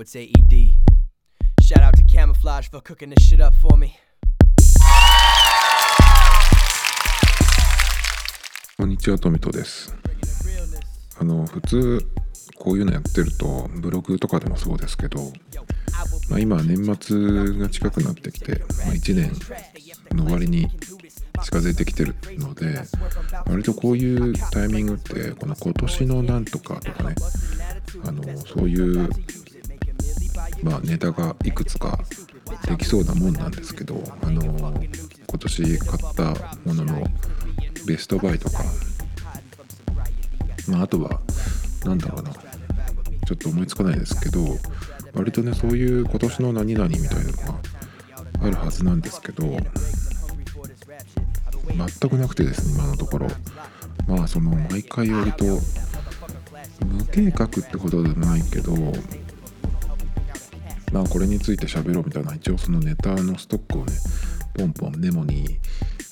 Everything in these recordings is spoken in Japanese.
hope it's AED. Shout out to Camouflage for cooking this shit up for me. こんにちは、トミトです。あの、普通、こういうのやってると、ブログとかでもそうですけど、まあ、今、年末が近くなってきて、まあ、1年の終わりに近づいてきてるので、割とこういうタイミングって、この今年のなんとかとかね、あの、そういう、まあ、ネタがいくつかできそうなもんなんですけど、あの、今年買ったもののベストバイとか、まあ、あとはなんだろうなちょっと思いつかないですけど割とねそういう今年の何々みたいなのがあるはずなんですけど全くなくてですね今のところ。まあその毎回割と無計画ってことでもないけどまあこれについて喋ろうみたいな一応そのネタのストックをねポンポンメモに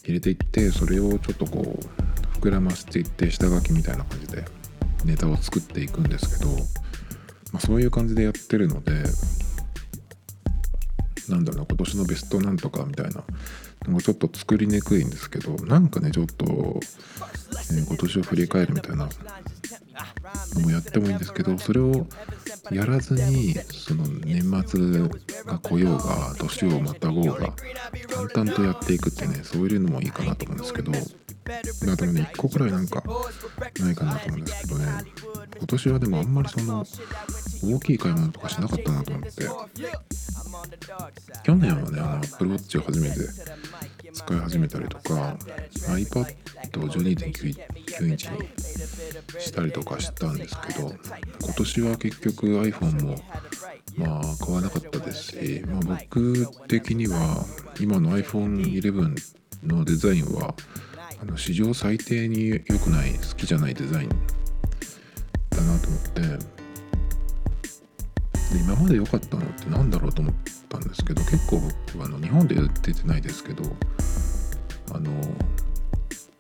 入れていってそれをちょっとこう膨らませていって下書きみたいな感じでネタを作っていくんですけど、まあ、そういう感じでやってるのでなんだろうな今年のベストなんとかみたいなのがちょっと作りにくいんですけどなんかねちょっと、えー今年を振り返るみたいなもやってもいいんですけどそれをやらずにその年末が来ようが年をまたごうが淡々とやっていくってねそういうのもいいかなと思うんですけどまあでもね1個くらいなんかないかなと思うんですけどね今年はでもあんまりその大きい買い物とかしなかったなと思って去年はねあの Apple Watch を初めて使い始めたりとか iPad を12.9インチにしたりとかしたんですけど今年は結局 iPhone もまあ買わなかったですし、まあ、僕的には今の iPhone11 のデザインはあの史上最低に良くない好きじゃないデザインだなと思ってで今まで良かったのって何だろうと思ってたんですけど結構僕あの日本で出てないですけどあの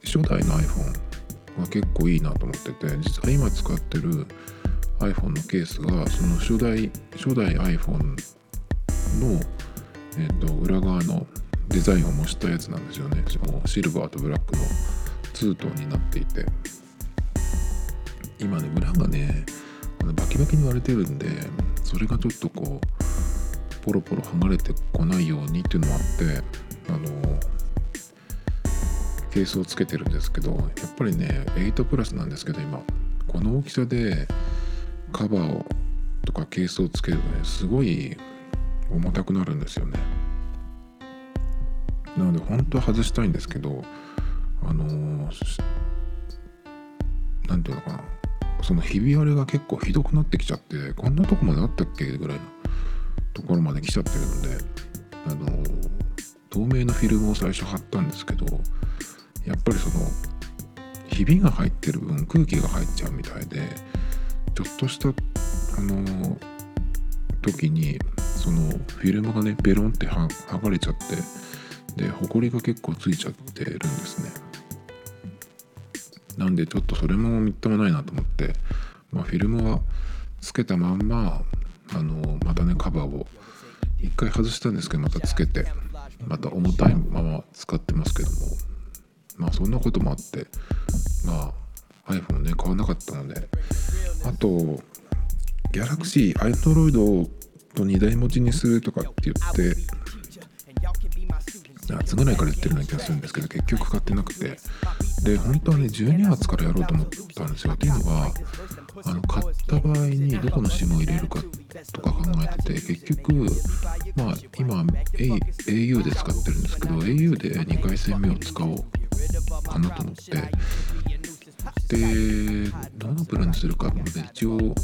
初代の iPhone は結構いいなと思ってて実は今使ってる iPhone のケースがその初代初代 iPhone の、えー、と裏側のデザインを模したやつなんですよね。しかもシルバーとブラックのツートンになっていて。今ね裏がねバキバキに割れてるんでそれがちょっとこうポロポロ剥がれてこないようにっていうのもあってあのケースをつけてるんですけどやっぱりね8プラスなんですけど今この大きさでカバーをとかケースをつけるとねすごい重たくなるんですよね。なので本当は外したいんですけどあの何ていうのかなそのひび割れが結構ひどくなってきちゃってこんなとこまであったっけぐらいのところまで来ちゃってるのであの透明なフィルムを最初貼ったんですけどやっぱりそのひびが入ってる分空気が入っちゃうみたいでちょっとしたあの時にそのフィルムがねベロンって剥がれちゃってでホコリが結構ついちゃってるんですね。なんでちょっとそれもみっともないなと思って、まあ、フィルムはつけたまんまあのまたねカバーを一回外したんですけどまたつけてまた重たいまま使ってますけども。まあそんなこともあってまあ iPhone ね買わなかったので。あと Galaxy Android と2台持ちにするとかって言って夏ぐらいから言ってるような気がするんですけど結局買ってなくて。で本当はね12月からやろうと思ったんですよ。っていうのはあの買った場合にどこの SIM を入れるかとか考えてて結局まあ今 A- au で使ってるんですけど au で2回線目を使おうかなと思ってでどのプランにするかまで一応考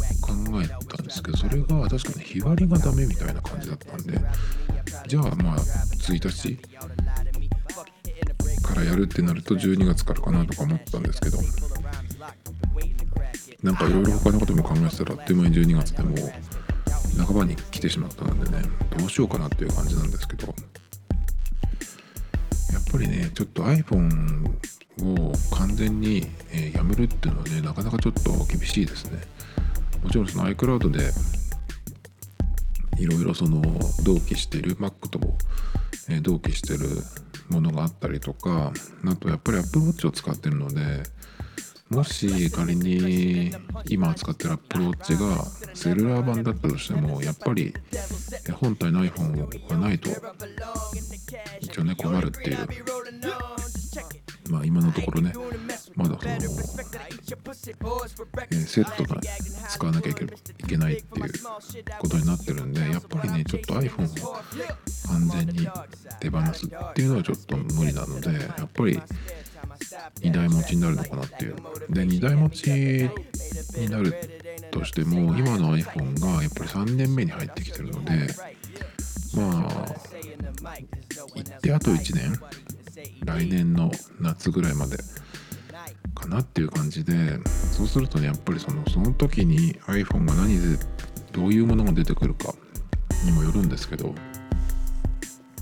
えたんですけどそれが確かに日割りがダメみたいな感じだったんでじゃあまあ1日からやるってなると12月からかなとか思ったんですけどなんかいろいろ他のことも考えてたらあっという間に12月でもう半ばに来てしまったのでねどうしようかなっていう感じなんですけど。やっぱりねちょっと iPhone を完全に、えやめるっていうのはねなかなかちょっと厳しいですね。もちろんその iCloud でいろいろその同期している Mac とも、え同期してるものがあったりとかあとやっぱり Apple Watch を使ってるのでもし仮に今使ってる Apple Watch がセルラー版だったとしてもやっぱり本体の iPhone がないと一応ね困るっていう。まあ今のところね。まだ。その、えーセットが使わなきゃいけないっていうことになってるんでやっぱりねちょっと iPhone を完全に手放すっていうのはちょっと無理なのでやっぱり2台持ちになるのかなっていう。で2台持ちになるとしても今の iPhone がやっぱり3年目に入ってきてるのでまあ行ってあと1年。来年の夏ぐらいまでかなっていう感じでそうするとねやっぱりそのその時に iPhone が何でどういうものが出てくるかにもよるんですけど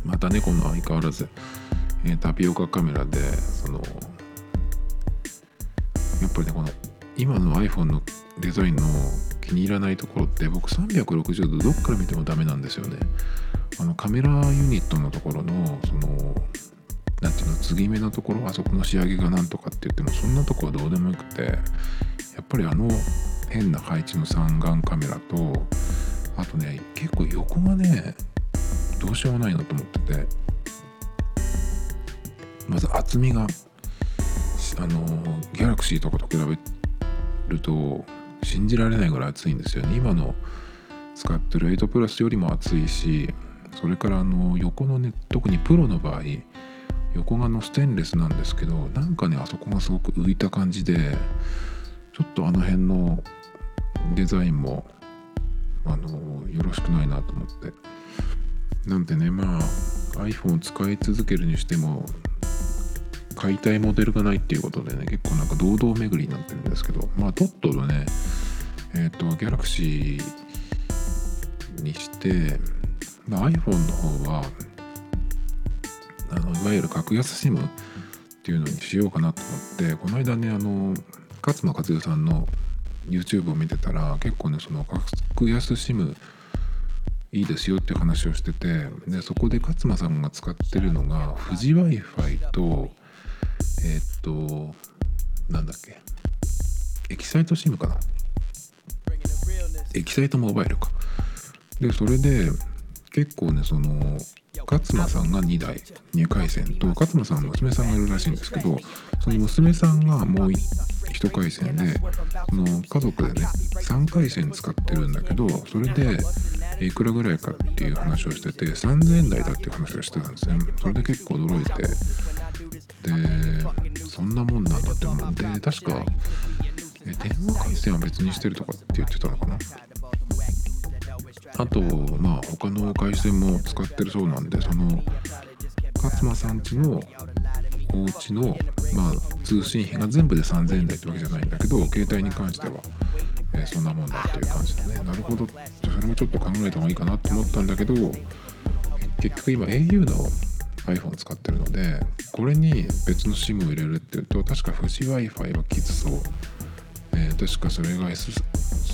またねこの相変わらず、えータピオカカメラでそのやっぱりねこの今の iPhone のデザインの気に入らないところって僕360度どっから見てもダメなんですよね。あのカメラユニットのところのそのなんていうの継ぎ目のところあそこの仕上げがなんとかって言ってもそんなとこはどうでもよくてやっぱりあの変な配置の三眼カメラとあとね結構横がねどうしようもないなと思っててまず厚みがあのギャラクシーとかと比べると信じられないぐらい厚いんですよね。今の使ってる8プラスよりも厚いしそれからあの横のね特にプロの場合横がのステンレスなんですけどなんかねあそこがすごく浮いた感じでちょっとあの辺のデザインもあのよろしくないなと思って。なんでねまあ iPhone を使い続けるにしても買いたいモデルがないっていうことでね結構なんか堂々巡りになってるんですけどまあトットのねえっ、と Galaxy にして、まあ、iPhone の方はあのいわゆる格安 SIM っていうのにしようかなと思ってこの間ねあの勝間和代さんの YouTube を見てたら結構ねその格安 SIM いいですよっていう話をしててでそこで勝間さんが使ってるのが富士 w i f i とえーっとなんだっけエキサイト SIM かな。エキサイトモバイルか。でそれで結構ねその勝間さんが2台2回線と勝間さんの娘さんがいるらしいんですけどその娘さんがもう1回線でその家族でね3回線使ってるんだけどそれでいくらぐらいかっていう話をしてて3000台だっていう話をしてたんですね。それで結構驚いて。でそんなもんなんだって思って確か電話回線は別にしてるとかって言ってたのかな？あとまあ他の回線も使ってるそうなんでその勝間さんちのお家のまあ通信費が全部で3000円台ってわけじゃないんだけど携帯に関しては、えーそんなもんだっていう感じでね。なるほど。じゃそれもちょっと考えた方がいいかなと思ったんだけど結局今 au の iPhone 使ってるのでこれに別の SIM を入れるっていうと確か富士 w i f i はきつそう。えー確かそれが、S、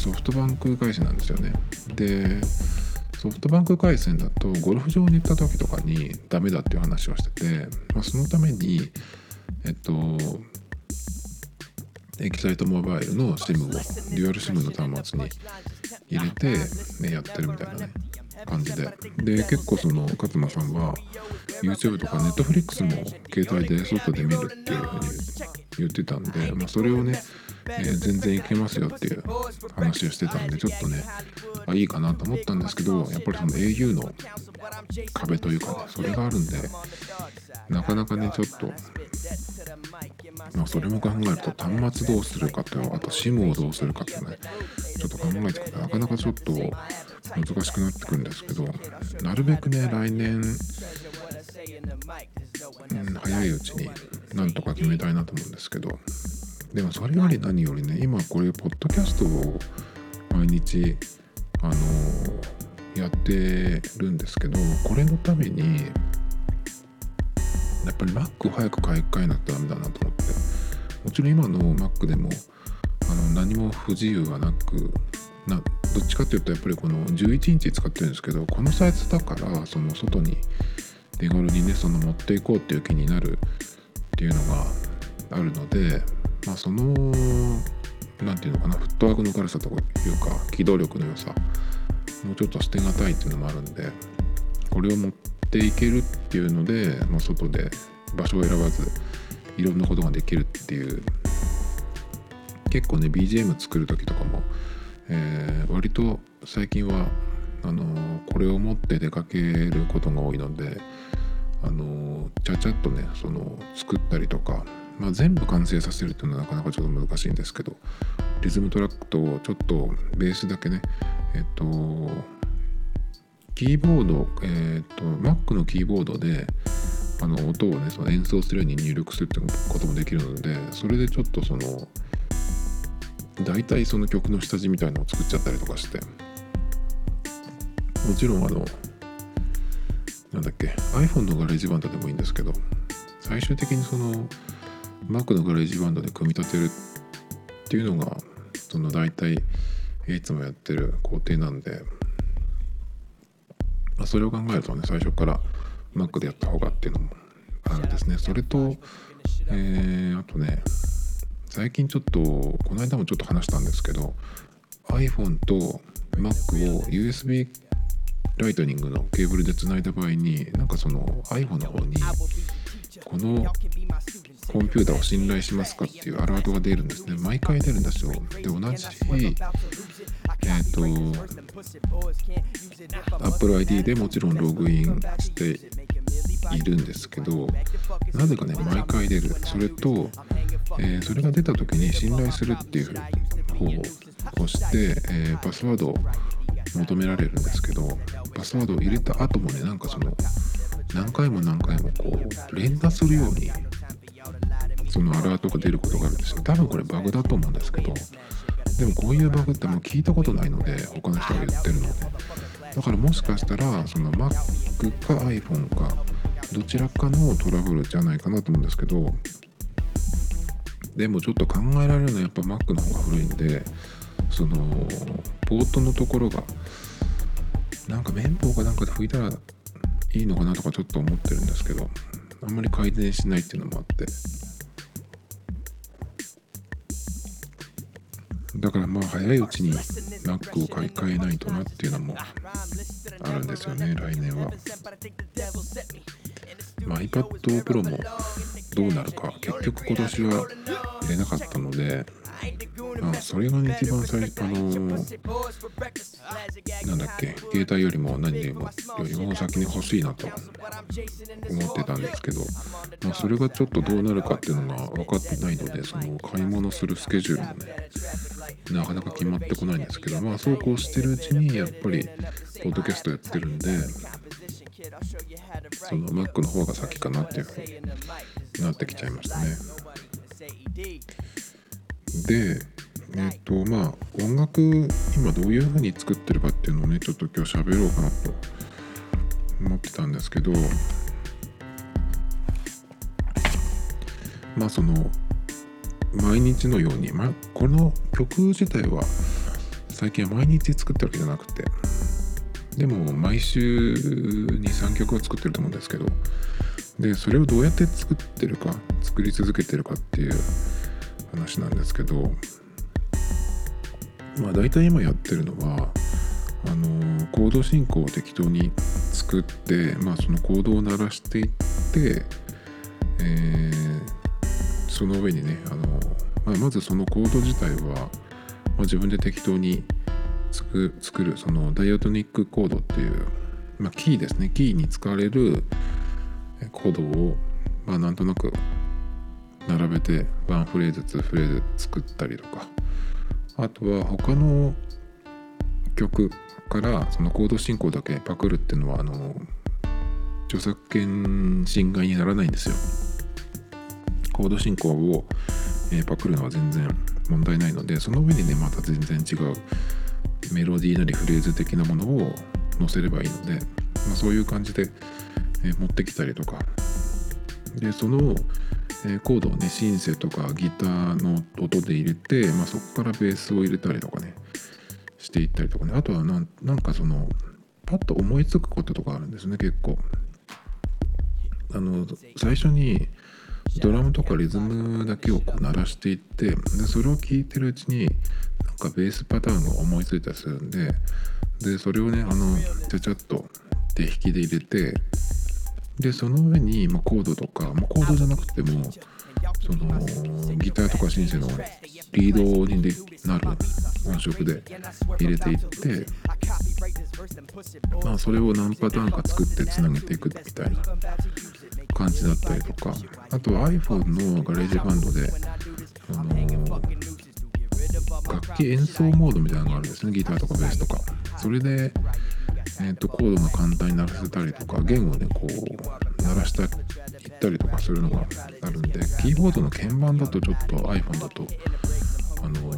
ソフトバンク回線なんですよね。でソフトバンク回線だとゴルフ場に行った時とかにダメだっていう話をしてて、まあ、そのためにえっとエキサイトモバイルの SIM をデュアル SIM の端末に入れて、ね、やってるみたいなね感じで。で結構その勝間さんは YouTube とか Netflix も携帯で外で見るっていうふうに言ってたんで、まあ、それをね、え全然いけますよっていう話をしてたんでちょっとねあいいかなと思ったんですけどやっぱりその au の壁というかねそれがあるんでなかなかねちょっとまあそれも考えると端末どうするかとあと SIM をどうするかってねちょっと考えてくるとなかなかちょっと難しくなってくるんですけどなるべくね来年、うん、早いうちになんとか決めたいなと思うんですけどでもそれより何よりね今これポッドキャストを毎日あのやってるんですけどこれのためにやっぱり Mac を早く買い替えなきゃダメだなと思って。もちろん今の Mac でもあの何も不自由はなくなどっちかっていうとやっぱりこの11インチ使ってるんですけどこのサイズだからその外に手軽にねその持っていこうっていう気になるっていうのがあるのでまあその何て言うのかなフットワークの軽さというか機動力の良さもうちょっと捨てがたいっていうのもあるんでこれを持っていけるっていうので、まあ、外で場所を選ばずいろんなことができるっていう。結構ね BGM 作る時とかも、えー、割と最近はあのー、これを持って出かけることが多いのであのー、ちゃちゃっとねその作ったりとか、まあ、全部完成させるっていうのはなかなかちょっと難しいんですけどリズムトラックとちょっとベースだけねえっとキーボードえっと Mac のキーボードであの音をねその演奏するように入力するってこともできるのでそれでちょっとその大体その曲の下地みたいのを作っちゃったりとかして。もちろんあのなんだっけ iPhone のガレージバンドでもいいんですけど最終的にその Mac のガレージバンドで組み立てるっていうのがその大体いつもやってる工程なんで、まあ、それを考えるとね最初から Mac でやった方がっていうのもあるんですね。それとえー、あとね最近ちょっとこの間もちょっと話したんですけど iPhone と Mac を USB ライトニングのケーブルでつないだ場合になんかその iPhone の方にこのコンピューターを信頼しますかっていうアラートが出るんですね。毎回出るんですよ。で同じ日えっ、ー、と Apple ID でもちろんログインしているんですけどなぜかね毎回出る。それとえー、それが出た時に信頼するっていう方をして、えー、パスワードを求められるんですけどパスワードを入れた後もねなんかその何回も何回もこう連打するようにそのアラートが出ることがあるんですよ。多分これバグだと思うんですけどでもこういうバグってもう聞いたことないので他の人が言ってるので。だからもしかしたらその Mac か iPhone かどちらかのトラブルじゃないかなと思うんですけどでもちょっと考えられるのはやっぱ Mac の方が古いんでそのポートのところがなんか綿棒かなんかで拭いたらいいのかなとかちょっと思ってるんですけどあんまり改善しないっていうのもあって。だからまあ早いうちに Mac を買い替えないとなっていうのもあるんですよね来年は、まあ、iPad Pro もどうなるか結局今年は入れなかったので、まあ、それが一番最初あのー、なんだっけ携帯よりも何でもよりも先に欲しいなと思ってたんですけど、まあ、それがちょっとどうなるかっていうのが分かってないのでその買い物するスケジュールもねなかなか決まってこないんですけどまあそうこうしてるうちにやっぱりポッドキャストやってるんでその Mac の方が先かなっていうふうになってきちゃいましたね。でえっ、ー、とまあ音楽今どういうふうに作ってるかっていうのをねちょっと今日喋ろうかなと思ってたんですけどまあその毎日のように、ま、この曲自体は最近は毎日作ってるわけじゃなくて。でも毎週23曲は作ってると思うんですけど。でそれをどうやって作ってるか作り続けてるかっていう話なんですけど。まあ大体今やってるのはあのコード進行を適当に作って、まあ、そのコードを鳴らしていって、えー、その上にねあの、まあ、まずそのコード自体は、まあ、自分で適当に作るそのダイアトニックコードっていう、まあ、キーですねキーに使われるコードを、まあ、なんとなく並べてワンフレーズ2フレーズ作ったりとかあとは他の曲からそのコード進行だけパクるっていうのはあの著作権侵害にならないんですよ。コード進行を、えー、パクるのは全然問題ないのでその上にねまた全然違うメロディーなりフレーズ的なものを載せればいいので、まあ、そういう感じで、えー、持ってきたりとか。でその、え、コードをねシンセとかギターの音で入れて、まあ、そこからベースを入れたりとかねしていったりとかね。あとはなんなんかそのパッと思いつくこととかあるんですね結構。あの最初にドラムとかリズムだけをこう鳴らしていってでそれを聴いてるうちになんかベースパターンが思いついたりするんででそれをねあのちゃちゃっと手弾きで入れてでその上に、まあ、コードとか、まあ、コードじゃなくてもそのギターとかシンセのリードにでなる音色で入れていってまあそれを何パターンか作ってつなげていくみたいな。感じだったりとか。あと iPhone の GarageBand で、あの楽器演奏モードみたいなのがあるんですね。ギターとかベースとか。それで、えー、とコードが簡単に鳴らせたりとか弦をねこう鳴らした行ったりとかするのがあるんでキーボードの鍵盤だとちょっと iPhone だとあの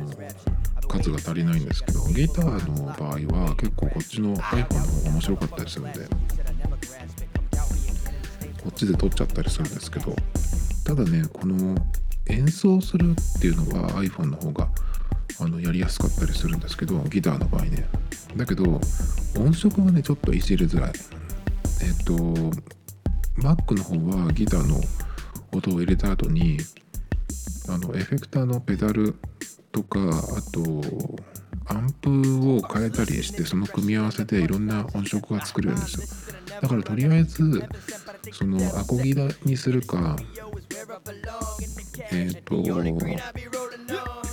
数が足りないんですけどギターの場合は結構こっちの iPhone の方が面白かったりするんでこっちで撮っちゃったりするんですけどただねこの演奏するっていうのは iPhone の方があのやりやすかったりするんですけどギターの場合ね。だけど音色がねちょっといじりづらい。えっと Mac の方はギターの音を入れた後にあのエフェクターのペダルとかあとアンプを変えたりしてその組み合わせでいろんな音色が作れるんですよ。だからとりあえずそのアコギにするかえっ、ー、と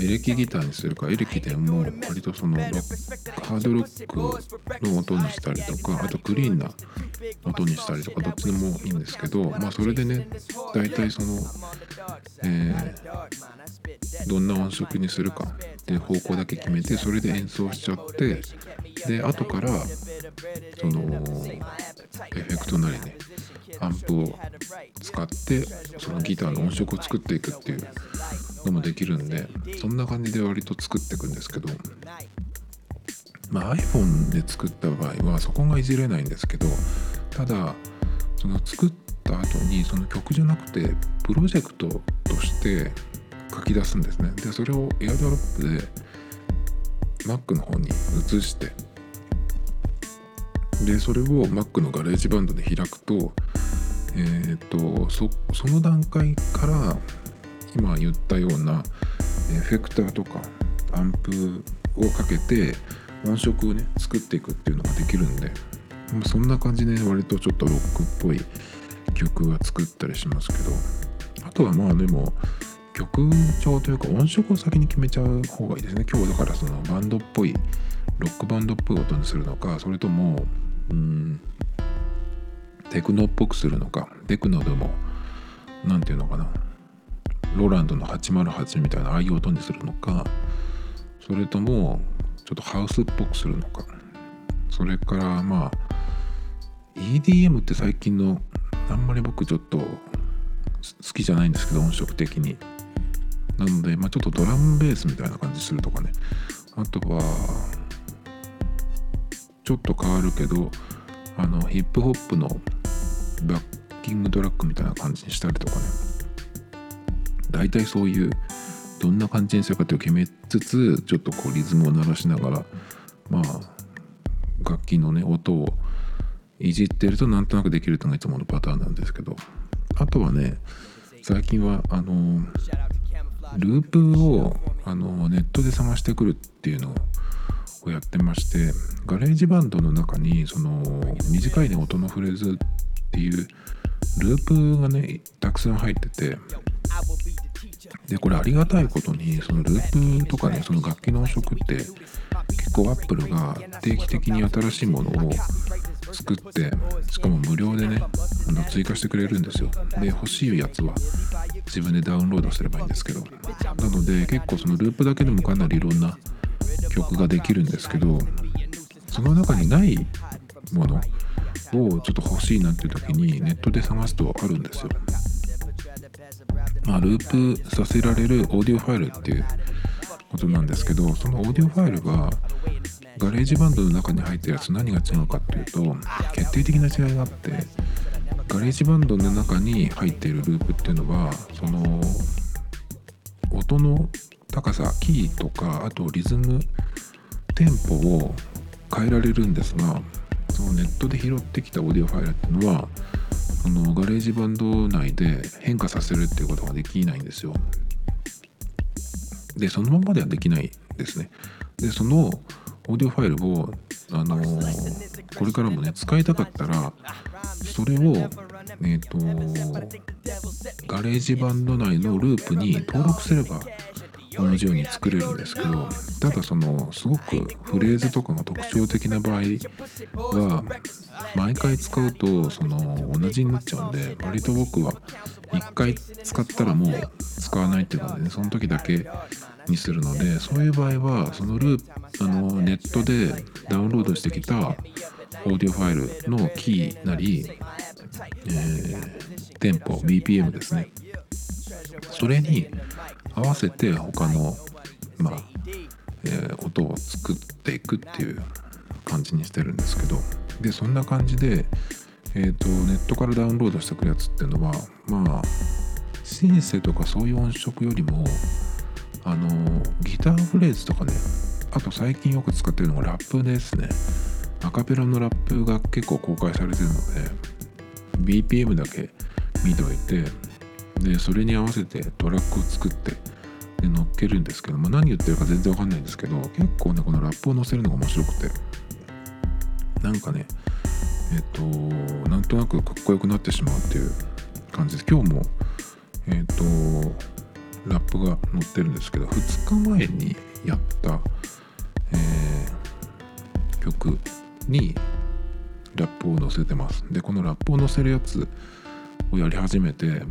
エレキギターにするかエレキでも割とそのハードロックの音にしたりとかあとクリーンな音にしたりとかどっちでもいいんですけどまあそれでね大体その、えー、どんな音色にするかっていう方向だけ決めてそれで演奏しちゃってで後からそのエフェクトなりねアンプを使ってそのギターの音色を作っていくっていうのもできるんでそんな感じで割と作っていくんですけど、まあ、iPhone で作った場合はそこがいじれないんですけどただその作った後にその曲じゃなくてプロジェクトとして書き出すんですね。でそれを AirDrop で Mac の方に移してでそれを Mac のガレージバンドで開くとえーと、そその段階から今言ったようなエフェクターとかアンプをかけて音色をね作っていくっていうのができるんでそんな感じで、ね、割とちょっとロックっぽい曲は作ったりしますけどあとはまあでも曲調というか音色を先に決めちゃう方がいいですね。今日だからそのバンドっぽいロックバンドっぽい音にするのかそれともうんテクノっぽくするのかテクノでも何て言うのかな。ロランドの808みたいなああいう音にするのかそれともちょっとハウスっぽくするのか。それからまあ EDM って最近のあんまり僕ちょっと好きじゃないんですけど音色的に。なので、まあ、ちょっとドラムベースみたいな感じするとかね。あとはちょっと変わるけどあのヒップホップのバッキングトラックみたいな感じにしたりとかね。大体そういうどんな感じにするかっていう決めつつちょっとこうリズムを鳴らしながらまあ楽器のね音をいじってるとなんとなくできるっていうのがいつものパターンなんですけど。あとはね最近はあのループをあのネットで探してくるっていうのをやってまして GarageBand の中にその短いね音のフレーズっていうループがねたくさん入っててでこれありがたいことにそのループとかねその楽器の音色って結構アップルが定期的に新しいものを作ってしかも無料でねあの追加してくれるんですよで欲しいやつは自分でダウンロードすればいいんですけどなので結構そのループだけでもかなりいろんな曲ができるんですけどその中にないものをちょっと欲しいなっていう時にネットで探すとあるんですよ。まあ、ループさせられるオーディオファイルっていうことなんですけどそのオーディオファイルが GarageBand の中に入ってるやつ何が違うかっていうと決定的な違いがあって GarageBand の中に入っているループっていうのはその音の高さキーとかあとリズムテンポを変えられるんですがそのネットで拾ってきたオーディオファイルっていうのはその GarageBand 内で変化させるっていうことができないんですよ。でそのままではできないですね。でそのオーディオファイルをあのこれからもね使いたかったらそれをえっ、と GarageBand 内のループに登録すれば同じように作れるんですけどただそのすごくフレーズとかが特徴的な場合は毎回使うとその同じになっちゃうんで割と僕は1回使ったらもう使わないっていうのでねその時だけにするのでそういう場合はそのループあのネットでダウンロードしてきたオーディオファイルのキーなり、えー、テンポ BPM ですね。それに合わせて他の、まあえー、音を作っていくっていう感じにしてるんですけど。でそんな感じで、えーと、ネットからダウンロードしてくるやつっていうのはまあシンセとかそういう音色よりもあのギターフレーズとかねあと最近よく使ってるのがラップですね。アカペラのラップが結構公開されてるので BPM だけ見ておいてでそれに合わせてトラックを作ってで乗っけるんですけど、まあ、何言ってるか全然わかんないんですけど結構ねこのラップを載せるのが面白くて。なんかねえっ、となんとなくかっこよくなってしまうっていう感じです。今日もえっ、とラップが載ってるんですけど2日前にやった、えー、曲にラップを載せてます。でこのラップを載せるやつをやり始めて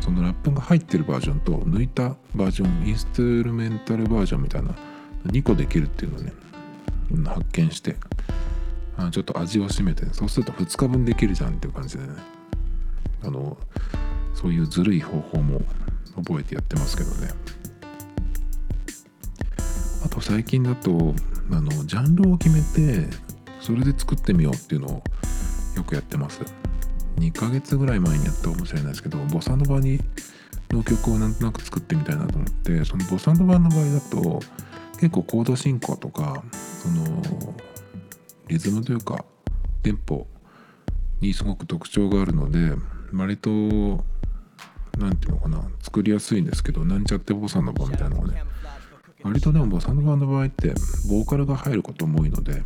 そのラップが入ってるバージョンと抜いたバージョンインストゥルメンタルバージョンみたいな2個できるっていうのをね発見してあちょっと味を占めてそうすると2日分できるじゃんっていう感じでねあのそういうずるい方法も覚えてやってますけどね。あと最近だとあのジャンルを決めてそれで作ってみようっていうのをよくやってます。2ヶ月ぐらい前にやったかもしれないですけどボサノバにの曲をなんとなく作ってみたいなと思ってそのボサノバの場合だと結構コード進行とかそのリズムというかテンポにすごく特徴があるので割と何て言うのかな作りやすいんですけどなんちゃってボサノバみたいなのがね割とでもボサノバの場合ってボーカルが入ることも多いので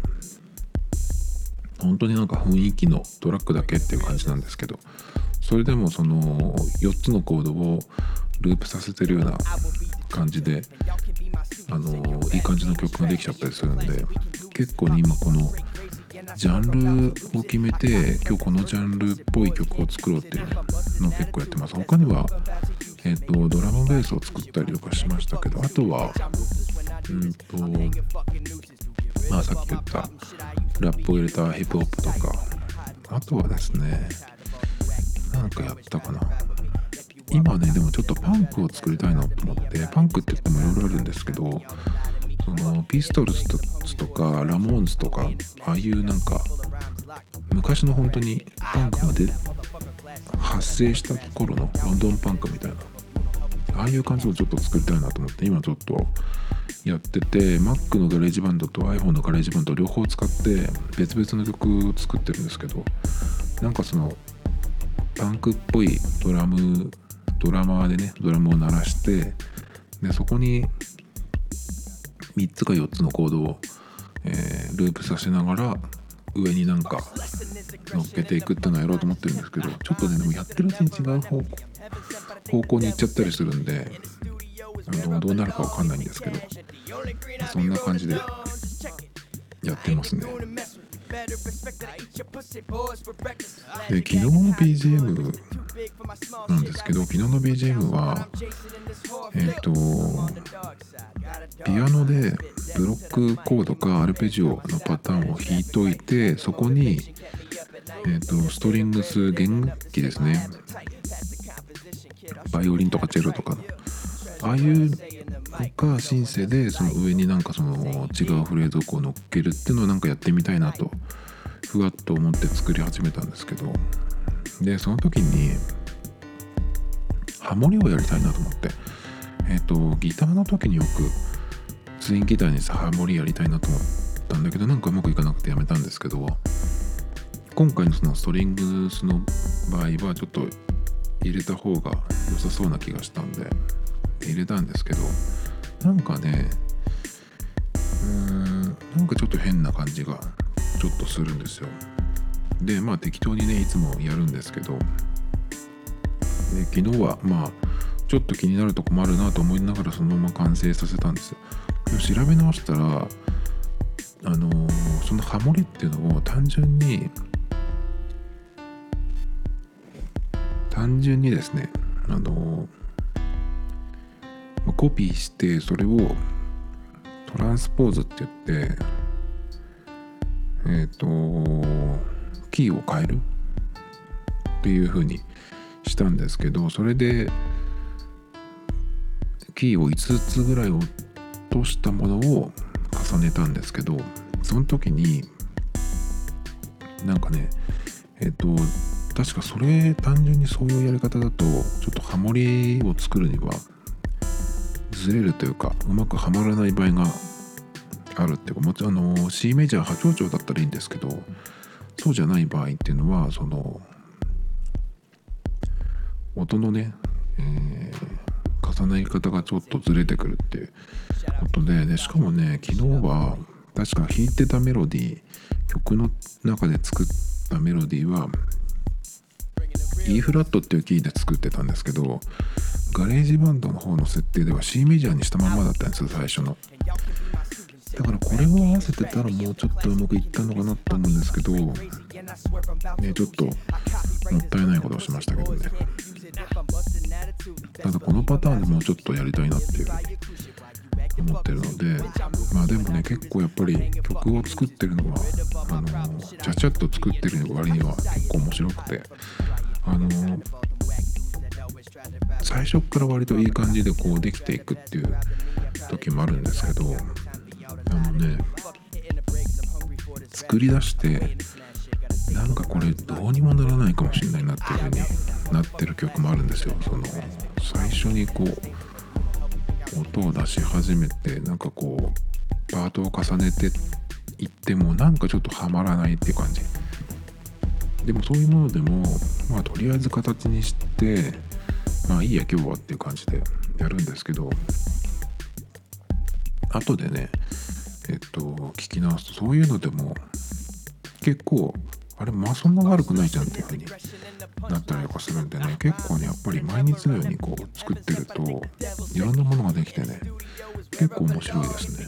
本当になんか雰囲気のトラックだけっていう感じなんですけどそれでもその4つのコードをループさせてるような感じであのいい感じの曲ができちゃったりするんで結構に今このジャンルを決めて今日このジャンルっぽい曲を作ろうっていうのを結構やってます。他にはえっ、ー、とドラムベースを作ったりとかしましたけどあとはうんとまあさっき言ったラップを入れたヒップホップとかあとはですねなんかやったかな。今ねでもちょっとパンクを作りたいなと思ってパンクって言ってもいろいろあるんですけどそのピストルズとかラモーンズとかああいうなんか昔の本当にパンクがで発生した頃のロンドンパンクみたいなああいう感じをちょっと作りたいなと思って今ちょっとやってて Mac の GarageBand と iPhone のガレージバンド両方使って別々の曲を作ってるんですけどなんかそのパンクっぽいドラムドラマーでねドラムを鳴らしてでそこに3つか4つのコードを、えー、ループさせながら上になんか乗っけていくっていうのをやろうと思ってるんですけどちょっとねでもやってるうちに違う方方向に行っちゃったりするんであのどうなるか分かんないんですけどそんな感じでやってますね。で昨日の BGM なんですけど昨日の BGM はえっ、ー、とピアノでブロックコードかアルペジオのパターンを弾いといてそこに、えーと、ストリングス弦機ですね。バイオリンとかチェロとか。ああいうのかシンセでその上になんかその違うフレーズをこう乗っけるっていうのをなんかやってみたいなとふわっと思って作り始めたんですけど。でその時にハモリをやりたいなと思って。えっ、ー、とギターの時によくツインギターにさハモリやりたいなと思ったんだけどなんかうまくいかなくてやめたんですけど今回のそのストリングスの場合はちょっと入れた方が良さそうな気がしたんで入れたんですけどなんかねうーんなんかちょっと変な感じがちょっとするんですよ。でまあ適当にねいつもやるんですけどで昨日はまあちょっと気になるとこもあるなと思いながらそのまま完成させたんですよ。でも調べ直したらあのーそのハモリっていうのを単純に単純にですねあのーコピーしてそれをトランスポーズって言ってえっ、とキーを変えるっていう風にしたんですけどそれでキーを5つぐらい落としたものを重ねたんですけどその時になんかねえっ、と確かそれ単純にそういうやり方だとちょっとハモリを作るにはずれるというかうまくはまらない場合があるっていうかもちろんあの C メジャー波長長だったらいいんですけどそうじゃない場合っていうのはその音のね、えー重ね方がちょっとずれてくるっていうことででしかもね昨日は確か弾いてたメロディー曲の中で作ったメロディーは E フラットっていうキーで作ってたんですけど GarageBand の方の設定では C メジャーにしたまんまだったんですよ最初の。だからこれを合わせてたらもうちょっとうまくいったのかなと思うんですけどねちょっともったいないことをしましたけどね。ただこのパターンでもうちょっとやりたいなっていう思ってるのでまあでもね結構やっぱり曲を作ってるのはあのちゃちゃっと作ってる割には結構面白くてあの最初っから割といい感じでこうできていくっていう時もあるんですけどあのね作り出してなんかこれどうにもならないかもしれないなっていう風になってる曲もあるんですよ。その最初にこう音を出し始めてなんかこうパートを重ねていってもなんかちょっとはまらないっていう感じ。でもそういうものでもまあとりあえず形にしてまあいいや今日はっていう感じでやるんですけど後でねえっと聞き直すとそういうのでも結構あれまあそんな悪くないじゃんっていう風になったりとかするんでね結構ねやっぱり毎日のようにこう作ってるといろんなものができてね結構面白いですね。